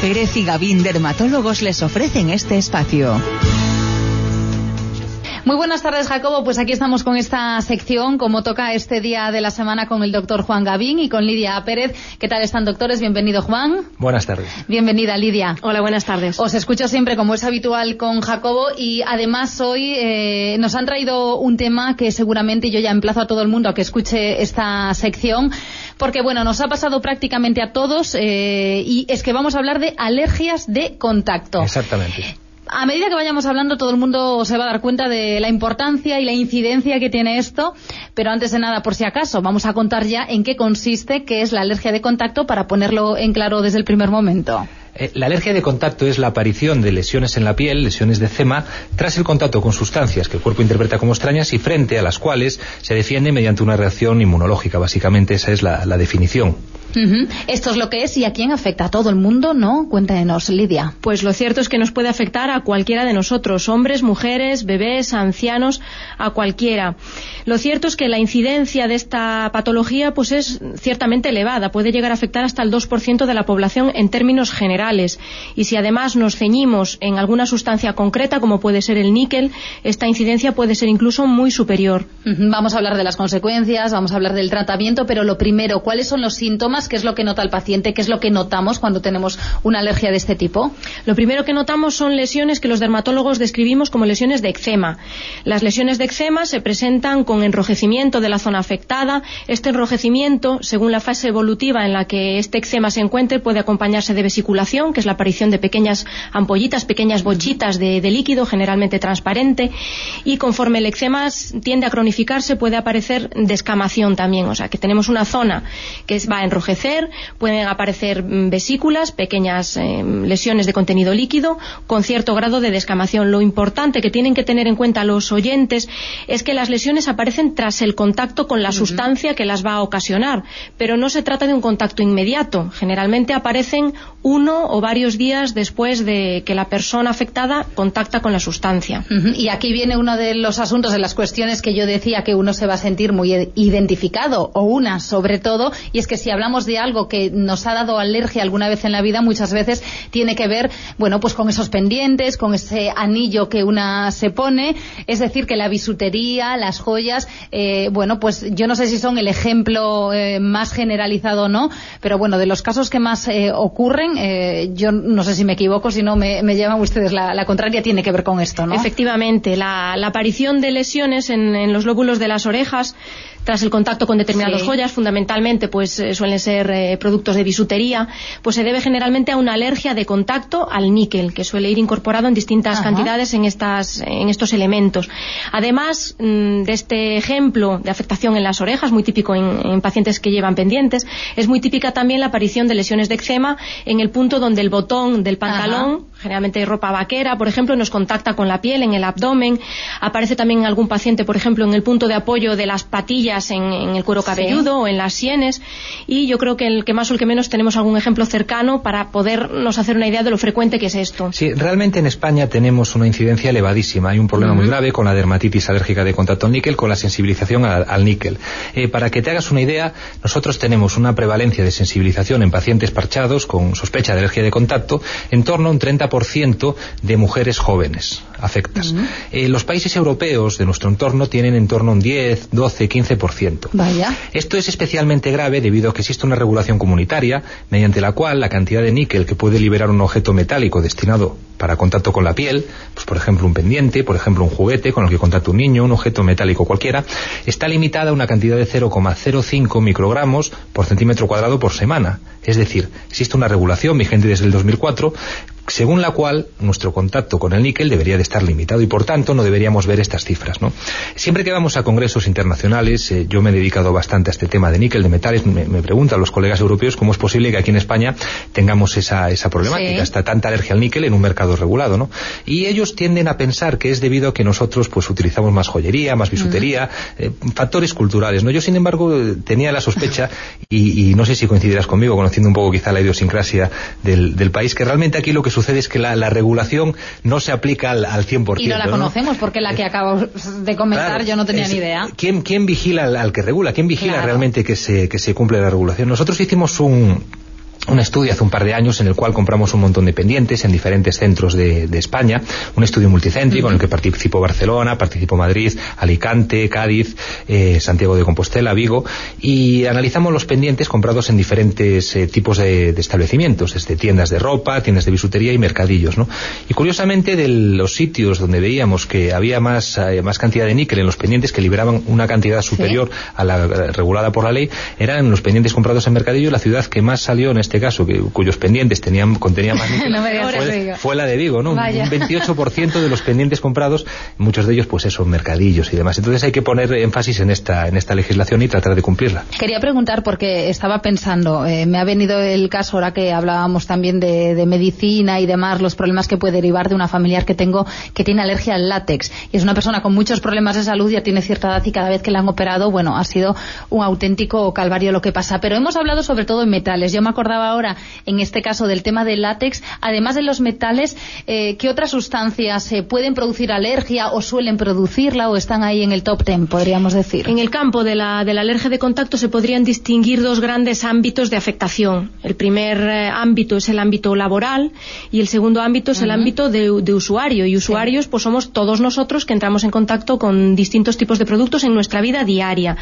Pérez y Gavín Dermatólogos les ofrecen este espacio. Muy buenas tardes, Jacobo. Pues aquí estamos con esta sección, como toca este día de la semana con el doctor Juan Gavín y con Lidia Pérez. ¿Qué tal están, doctores? Bienvenido, Juan. Buenas tardes. Bienvenida, Lidia. Hola, buenas tardes. Os escucho siempre, como es habitual, con Jacobo y además hoy eh, nos han traído un tema que seguramente yo ya emplazo a todo el mundo a que escuche esta sección porque bueno, nos ha pasado prácticamente a todos eh, y es que vamos a hablar de alergias de contacto. Exactamente a medida que vayamos hablando, todo el mundo se va a dar cuenta de la importancia y la incidencia que tiene esto. Pero antes de nada, por si acaso, vamos a contar ya en qué consiste, qué es la alergia de contacto, para ponerlo en claro desde el primer momento. Eh, la alergia de contacto es la aparición de lesiones en la piel, lesiones de eczema, tras el contacto con sustancias que el cuerpo interpreta como extrañas y frente a las cuales se defiende mediante una reacción inmunológica. Básicamente esa es la definición. Esto es lo que es y a quién afecta a todo el mundo, ¿no? Cuéntenos, Lidia. Pues lo cierto es que nos puede afectar a cualquiera de nosotros, hombres, mujeres, bebés, ancianos, a cualquiera. Lo cierto es que la incidencia de esta patología pues es ciertamente elevada, puede llegar a afectar hasta el 2% de la población en términos generales. Y si además nos ceñimos en alguna sustancia concreta, como puede ser el níquel, esta incidencia puede ser incluso muy superior. Vamos a hablar de las consecuencias, vamos a hablar del tratamiento, pero lo primero, ¿cuáles son los síntomas ¿Qué es lo que nota el paciente? ¿Qué es lo que notamos cuando tenemos una alergia de este tipo? Lo primero que notamos son lesiones que los dermatólogos describimos como lesiones de eczema. Las lesiones de eczema se presentan con enrojecimiento de la zona afectada. Este enrojecimiento, según la fase evolutiva en la que este eczema se encuentre, puede acompañarse de vesiculación, que es la aparición de pequeñas ampollitas, pequeñas bochitas de, líquido, generalmente transparente. Y conforme el eczema tiende a cronificarse, puede aparecer descamación también. O sea, que tenemos una zona que va a enrojecer pueden aparecer mm, vesículas, pequeñas eh, lesiones de contenido líquido, con cierto grado de descamación. Lo importante que tienen que tener en cuenta los oyentes es que las lesiones aparecen tras el contacto con la sustancia que las va a ocasionar, pero no se trata de un contacto inmediato. Generalmente aparecen uno o varios días después de que la persona afectada contacta con la sustancia. Y aquí viene uno de los asuntos, de las cuestiones que yo decía que uno se va a sentir muy identificado, o una sobre todo, y es que si hablamos de algo que nos ha dado alergia alguna vez en la vida, muchas veces tiene que ver, bueno, pues con esos pendientes, con ese anillo que una se pone, es decir, que la bisutería, las joyas, eh, bueno, pues yo no sé si son el ejemplo eh, más generalizado o no, pero bueno, de los casos que más eh, ocurren, yo no sé si me equivoco, si no me, llevan ustedes la, contraria, tiene que ver con esto, ¿no? Efectivamente, la, aparición de lesiones en los lóbulos de las orejas tras el contacto con determinadas joyas, fundamentalmente pues eh, suelen ser eh, productos de bisutería, pues se debe generalmente a una alergia de contacto al níquel, que suele ir incorporado en distintas cantidades en, estas, en estos elementos. Además mm, de este ejemplo de afectación en las orejas, muy típico en, pacientes que llevan pendientes, es muy típica también la aparición de lesiones de eczema en el punto donde el botón del pantalón generalmente ropa vaquera, por ejemplo, nos contacta con la piel en el abdomen, aparece también en algún paciente, por ejemplo, en el punto de apoyo de las patillas en, el cuero cabelludo o en las sienes, y yo creo que el que más o el que menos tenemos algún ejemplo cercano para podernos hacer una idea de lo frecuente que es esto. Sí, realmente en España tenemos una incidencia elevadísima, hay un problema muy grave con la dermatitis alérgica de contacto al níquel, con la sensibilización al, níquel. Eh, para que te hagas una idea, nosotros tenemos una prevalencia de sensibilización en pacientes parchados con sospecha de alergia de contacto en torno a un 30% de mujeres jóvenes afectas. Eh, los países europeos de nuestro entorno tienen en torno a un 10, 12, 15%. Vaya. Esto es especialmente grave debido a que existe una regulación comunitaria mediante la cual la cantidad de níquel que puede liberar un objeto metálico destinado para contacto con la piel, pues por ejemplo un pendiente, por ejemplo un juguete con el que contacta un niño, un objeto metálico cualquiera, está limitada a una cantidad de 0,05 microgramos por centímetro cuadrado por semana. Es decir, existe una regulación vigente desde el 2004 según la cual nuestro contacto con el níquel debería de estar limitado y por tanto no deberíamos ver estas cifras. ¿no? Siempre que vamos a congresos internacionales, eh, yo me he dedicado bastante a este tema de níquel, de metales, me, preguntan los colegas europeos cómo es posible que aquí en España tengamos esa, esa problemática, hasta tanta alergia al níquel en un mercado regulado. ¿no? Y ellos tienden a pensar que es debido a que nosotros pues utilizamos más joyería, más bisutería, eh, factores culturales. ¿no? Yo, sin embargo, tenía la sospecha, y, no sé si coincidirás conmigo, conociendo un poco quizá la idiosincrasia del, del país, que realmente aquí lo que sucede es que la, regulación no se aplica al, al 100%. Y no la conocemos, porque la que acabo de comentar yo no tenía ni idea. ¿quién, ¿Quién vigila al, que regula? ¿Quién vigila realmente que se, que se cumple la regulación? Nosotros hicimos un un estudio hace un par de años en el cual compramos un montón de pendientes en diferentes centros de, España, un estudio multicéntrico en el que participó Barcelona, participó Madrid, Alicante, Cádiz, eh, Santiago de Compostela, Vigo, y analizamos los pendientes comprados en diferentes eh, tipos de, establecimientos, desde tiendas de ropa, tiendas de bisutería y mercadillos, ¿no? Y curiosamente de los sitios donde veíamos que había más, eh, más cantidad de níquel en los pendientes que liberaban una cantidad superior a la regulada por la ley, eran los pendientes comprados en mercadillo la ciudad que más salió en este este caso, que, cuyos pendientes tenían, contenían más fue, la de Vigo, ¿no? Un 28% de los pendientes comprados, muchos de ellos, pues eso, mercadillos y demás. Entonces hay que poner énfasis en esta, en esta legislación y tratar de cumplirla. Quería preguntar, porque estaba pensando, eh, me ha venido el caso ahora que hablábamos también de, medicina y demás, los problemas que puede derivar de una familiar que tengo que tiene alergia al látex. Y es una persona con muchos problemas de salud, ya tiene cierta edad y cada vez que la han operado, bueno, ha sido un auténtico calvario lo que pasa. Pero hemos hablado sobre todo en metales. Yo me acordaba ahora, en este caso del tema del látex, además de los metales, eh, ¿qué otras sustancias eh, pueden producir alergia o suelen producirla o están ahí en el top ten, podríamos decir? En el campo de la, de la alergia de contacto se podrían distinguir dos grandes ámbitos de afectación. El primer eh, ámbito es el ámbito laboral y el segundo ámbito es el ámbito de, usuario. Y usuarios, pues somos todos nosotros que entramos en contacto con distintos tipos de productos en nuestra vida diaria.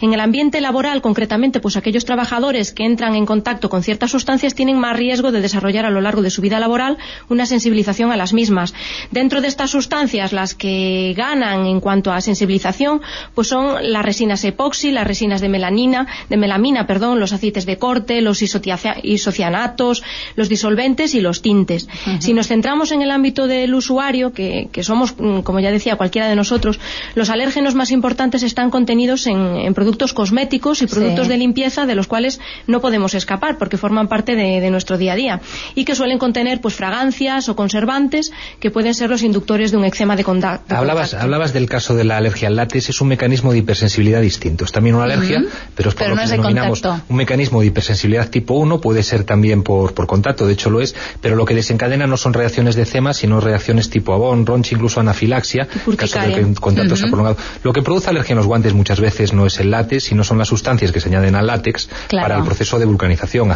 En el ambiente laboral, concretamente, pues aquellos trabajadores que entran en contacto con ciertas sustancias tienen más riesgo de desarrollar a lo largo de su vida laboral una sensibilización a las mismas. Dentro de estas sustancias, las que ganan en cuanto a sensibilización, pues son las resinas epoxi, las resinas de melanina, de melamina, perdón, los aceites de corte, los isocianatos, los disolventes y los tintes. Si nos centramos en el ámbito del usuario, que, somos, mm, como ya decía, cualquiera de nosotros, los alérgenos más importantes están contenidos en, productos cosméticos y productos de limpieza de los cuales no podemos escapar porque forman parte de, nuestro día a día y que suelen contener pues fragancias o conservantes que pueden ser los inductores de un eczema de contacto. Hablabas, hablabas del caso de la alergia al látex, es un mecanismo de hipersensibilidad distinto. Es también una alergia, pero es por lo que denominamos un mecanismo de hipersensibilidad tipo 1, puede ser también por, por contacto, de hecho lo es, pero lo que desencadena no son reacciones de eczema, sino reacciones tipo abón, roncha, incluso anafilaxia, en caso de que el contacto sea prolongado. Lo que produce alergia en los guantes muchas veces no es el látex, sino son las sustancias que se añaden al látex para el proceso de vulcanización,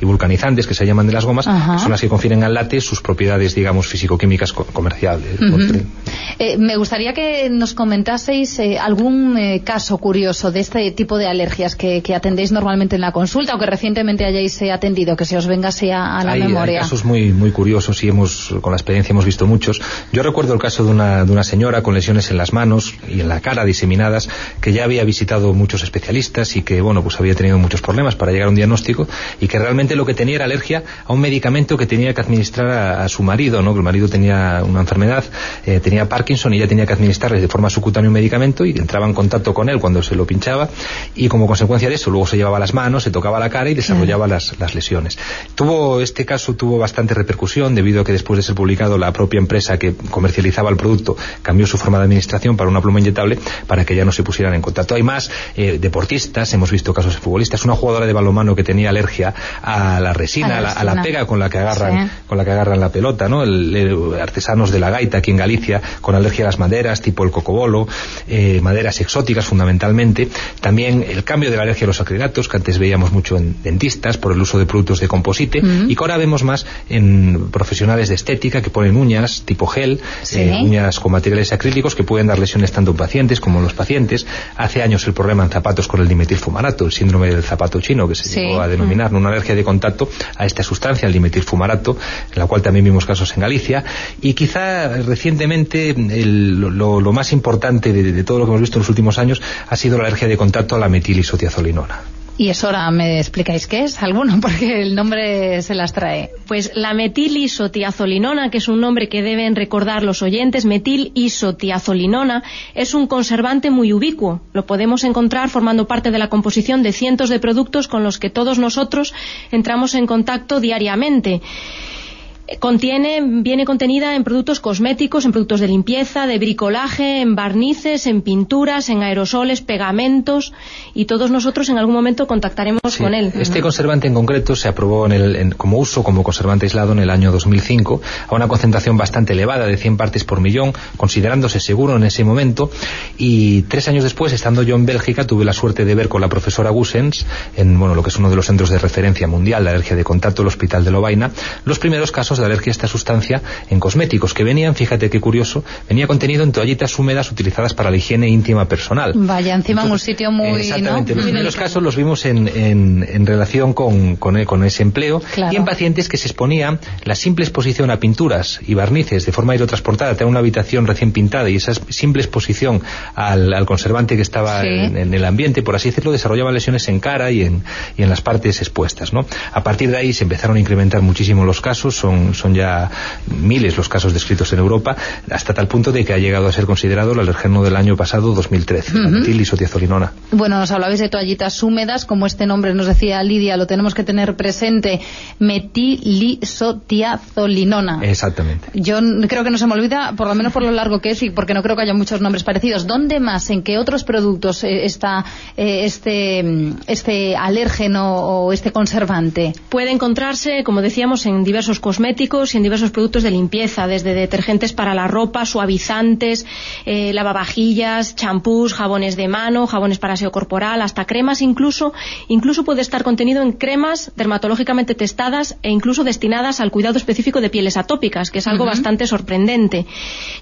y vulcanizantes que se llaman de las gomas, son las que confieren al látex sus propiedades, digamos, físico-químicas comerciales. Eh, me gustaría que nos comentaseis eh, algún eh, caso curioso de este tipo de alergias que, atendéis normalmente en la consulta o que recientemente hayáis atendido, que se os venga a, a la memoria. Hay casos muy, muy curiosos y hemos, con la experiencia hemos visto muchos. Yo recuerdo el caso de una, de una señora con lesiones en las manos y en la cara diseminadas que ya había visitado muchos especialistas y que, bueno, pues había tenido muchos problemas para llegar a un diagnóstico y que realmente lo que tenía era alergia a un medicamento que tenía que administrar a, su marido, ¿no? Que el marido tenía una enfermedad, eh, tenía Parkinson y ella tenía que administrarle de forma subcutánea un medicamento y entraba en contacto con él cuando se lo pinchaba y como consecuencia de eso luego se llevaba las manos, se tocaba la cara y desarrollaba las, las, lesiones. Tuvo, este caso tuvo bastante repercusión debido a que después de ser publicado la propia empresa que comercializaba el producto cambió su forma de administración para una pluma inyectable para que ya no se pusieran en contacto. Hay más eh, deportistas, hemos visto casos de futbolistas, una jugadora de balonmano que tenía alergia a la resina, a la, pega con la que agarran, con la que agarran la pelota, ¿no? artesanos de la gaita aquí en Galicia con alergia a las maderas, tipo el cocobolo, eh, maderas exóticas fundamentalmente. También el cambio de la alergia a los agregatos, que antes veíamos mucho en dentistas por el uso de productos de composite, y que ahora vemos más en profesionales de estética que ponen uñas tipo gel, eh, uñas con materiales acrílicos que pueden dar lesiones tanto en pacientes como en los pacientes. Hace años el problema en zapatos con el dimetilfumarato, el síndrome del zapato chino que se llegó a denominar una alergia de contacto a esta sustancia, el dimetilfumarato, la cual también vimos casos en Galicia. Y quizá recientemente lo, más importante de, de, todo lo que hemos visto en los últimos años ha sido la alergia de contacto a la metilisothiazolinona. Y eso ahora me explicáis qué es alguno, porque el nombre se las trae. Pues la metilisotiazolinona, que es un nombre que deben recordar los oyentes, metilisotiazolinona, es un conservante muy ubicuo. Lo podemos encontrar formando parte de la composición de cientos de productos con los que todos nosotros entramos en contacto diariamente. Contiene, viene contenida en productos cosméticos, en productos de limpieza, de bricolaje, en barnices, en pinturas, en aerosoles, pegamentos y todos nosotros en algún momento contactaremos con él. Este conservante en concreto se aprobó en el, como uso como conservante aislado en el año 2005 a una concentración bastante elevada de 100 partes por millón, considerándose seguro en ese momento y tres años después, estando yo en Bélgica, tuve la suerte de ver con la profesora Gussens en bueno, lo que es uno de los centros de referencia mundial de alergia de contacto, el Hospital de Lovaina, los primeros casos de alergia a esta sustancia en cosméticos que venían, fíjate qué curioso, venía contenido en toallitas húmedas utilizadas para la higiene íntima personal. Vaya, encima en un sitio muy... Exactamente, los primeros casos los vimos en, en, relación con, con, ese empleo y en pacientes que se exponían la simple exposición a pinturas y barnices de forma aerotransportada, tener una habitación recién pintada y esa simple exposición al, al conservante que estaba en, el ambiente, por así decirlo, desarrollaban lesiones en cara y en, y en las partes expuestas. ¿no? A partir de ahí se empezaron a incrementar muchísimo los casos, son, son ya miles los casos descritos en Europa, hasta tal punto de que ha llegado a ser considerado el alergeno del año pasado, 2013, la metilisotiozolinona. Bueno, nos hablabais de toallitas húmedas, como este nombre nos decía Lidia, lo tenemos que tener presente, metilisotiazolinona. Exactamente. Yo creo que no se me olvida, por lo menos por lo largo que es y porque no creo que haya muchos nombres parecidos. ¿Dónde más, en qué otros productos eh, está eh, este, este alérgeno o este conservante? Puede encontrarse, como decíamos, en diversos cosméticos y en diversos productos de limpieza, desde detergentes para la ropa, suavizantes, eh, lavavajillas, champús, jabones de mano, jabones para aseo corporal, hasta cremas incluso. Incluso puede estar contenido en cremas dermatológicamente testadas e incluso destinadas al cuidado específico de pieles atópicas, que es algo bastante sorprendente.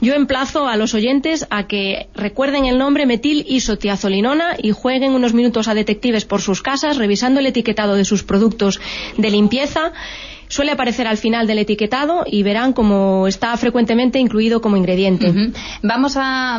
Yo emplazo a los oyentes a que recuerden el nombre metil isotiazolinona y jueguen unos minutos a detectives por sus casas revisando el etiquetado de sus productos de limpieza Suele aparecer al final del etiquetado y verán cómo está frecuentemente incluido como ingrediente. Vamos a,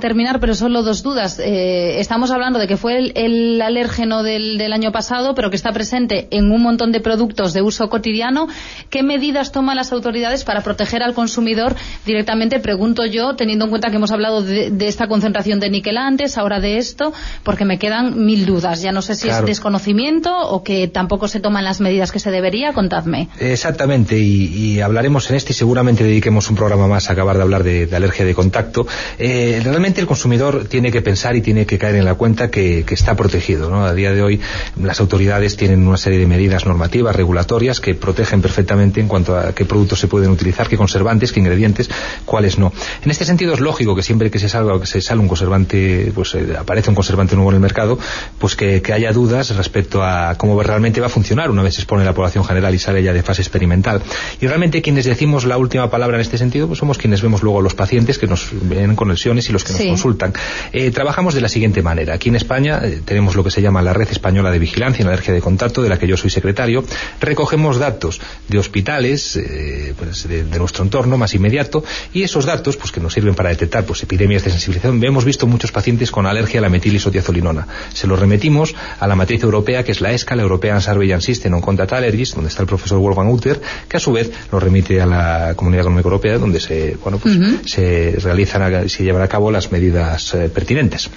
terminar, pero solo dos dudas. Eh, estamos hablando de que fue el, alérgeno del, año pasado, pero que está presente en un montón de productos de uso cotidiano. ¿Qué medidas toman las autoridades para proteger al consumidor directamente? Pregunto yo, teniendo en cuenta que hemos hablado de, esta concentración de níquel antes, ahora de esto, porque me quedan mil dudas. Ya no sé si es desconocimiento o que tampoco se toman las medidas que se debería. Contadme. Exactamente, y, hablaremos en este y seguramente dediquemos un programa más a acabar de hablar de, alergia de contacto. Eh, realmente el consumidor tiene que pensar y tiene que caer en la cuenta que, está protegido. ¿no? A día de hoy las autoridades tienen una serie de medidas normativas, regulatorias, que protegen perfectamente en cuanto a qué productos se pueden utilizar, qué conservantes, qué ingredientes, cuáles no. En este sentido es lógico que siempre que se salga que se sale un conservante, pues eh, aparece un conservante nuevo en el mercado, pues que, que haya dudas respecto a cómo realmente va a funcionar una vez se expone la población general y sale ya de fase experimental. Y realmente quienes decimos la última palabra en este sentido, pues somos quienes vemos luego los pacientes que nos ven con lesiones y los que nos consultan. Eh, trabajamos de la siguiente manera. Aquí en España eh, tenemos lo que se llama la Red Española de Vigilancia en Alergia de Contacto, de la que yo soy secretario. Recogemos datos de hospitales eh, pues de, nuestro entorno más inmediato y esos datos pues que nos sirven para detectar pues epidemias de sensibilización. Hemos visto muchos pacientes con alergia a la metilisodiazolinona. Se los remetimos a la matriz europea que es la ESCA, la European Surveillance System on Contact Allergies, donde está el profesor Wolfgang Uter, que a su vez lo remite a la Comunidad Económica Europea, donde se, bueno, pues, se realizan, se llevan a cabo las medidas eh, pertinentes.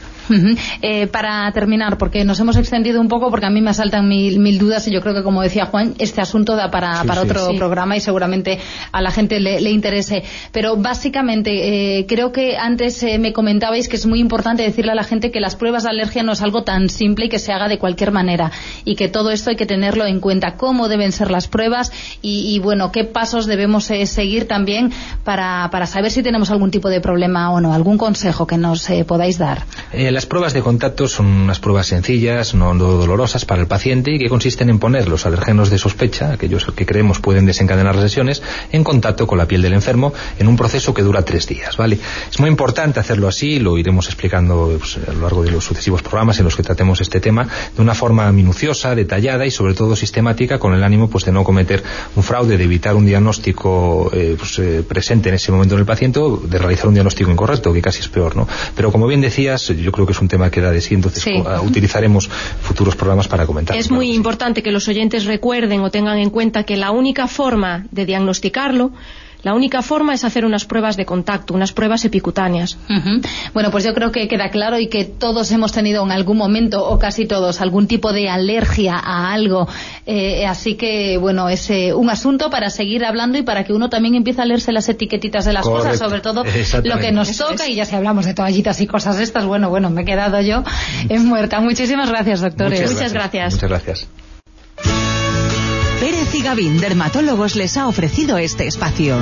Eh, para terminar, porque nos hemos extendido un poco, porque a mí me asaltan mil, mil dudas y yo creo que, como decía Juan, este asunto da para, para otro programa y seguramente a la gente le, interese. Pero básicamente, eh, creo que antes me comentabais que es muy importante decirle a la gente que las pruebas de alergia no es algo tan simple y que se haga de cualquier manera y que todo esto hay que tenerlo en cuenta. ¿Cómo deben ser las pruebas? y, bueno, qué pasos debemos eh, seguir también para, para, saber si tenemos algún tipo de problema o no. ¿Algún consejo que nos eh, podáis dar? Eh, las pruebas de contacto son unas pruebas sencillas, no dolorosas para el paciente y que consisten en poner los alergenos de sospecha, aquellos que creemos pueden desencadenar lesiones, en contacto con la piel del enfermo en un proceso que dura tres días. ¿vale? Es muy importante hacerlo así, lo iremos explicando pues, a lo largo de los sucesivos programas en los que tratemos este tema, de una forma minuciosa, detallada y sobre todo sistemática con el ánimo pues, de no cometer un fraude, de evitar un diagnóstico eh, pues, eh, presente en ese momento en el paciente de realizar un diagnóstico incorrecto, que casi es peor, ¿no? Pero como bien decías, yo creo que es un tema que da de sí, entonces utilizaremos futuros programas para comentar. Es muy importante que los oyentes recuerden o tengan en cuenta que la única forma de diagnosticarlo La única forma es hacer unas pruebas de contacto, unas pruebas epicutáneas. Bueno, pues yo creo que queda claro y que todos hemos tenido en algún momento, o casi todos, algún tipo de alergia a algo. Eh, así que, bueno, es eh, un asunto para seguir hablando y para que uno también empiece a leerse las etiquetitas de las cosas, sobre todo lo que nos toca. Y ya si hablamos de toallitas y cosas estas, bueno, bueno, me he quedado yo en muerta. Muchísimas gracias, doctores. Muchas gracias. Muchas gracias. Pérez y Gavín, dermatólogos, les ha ofrecido este espacio.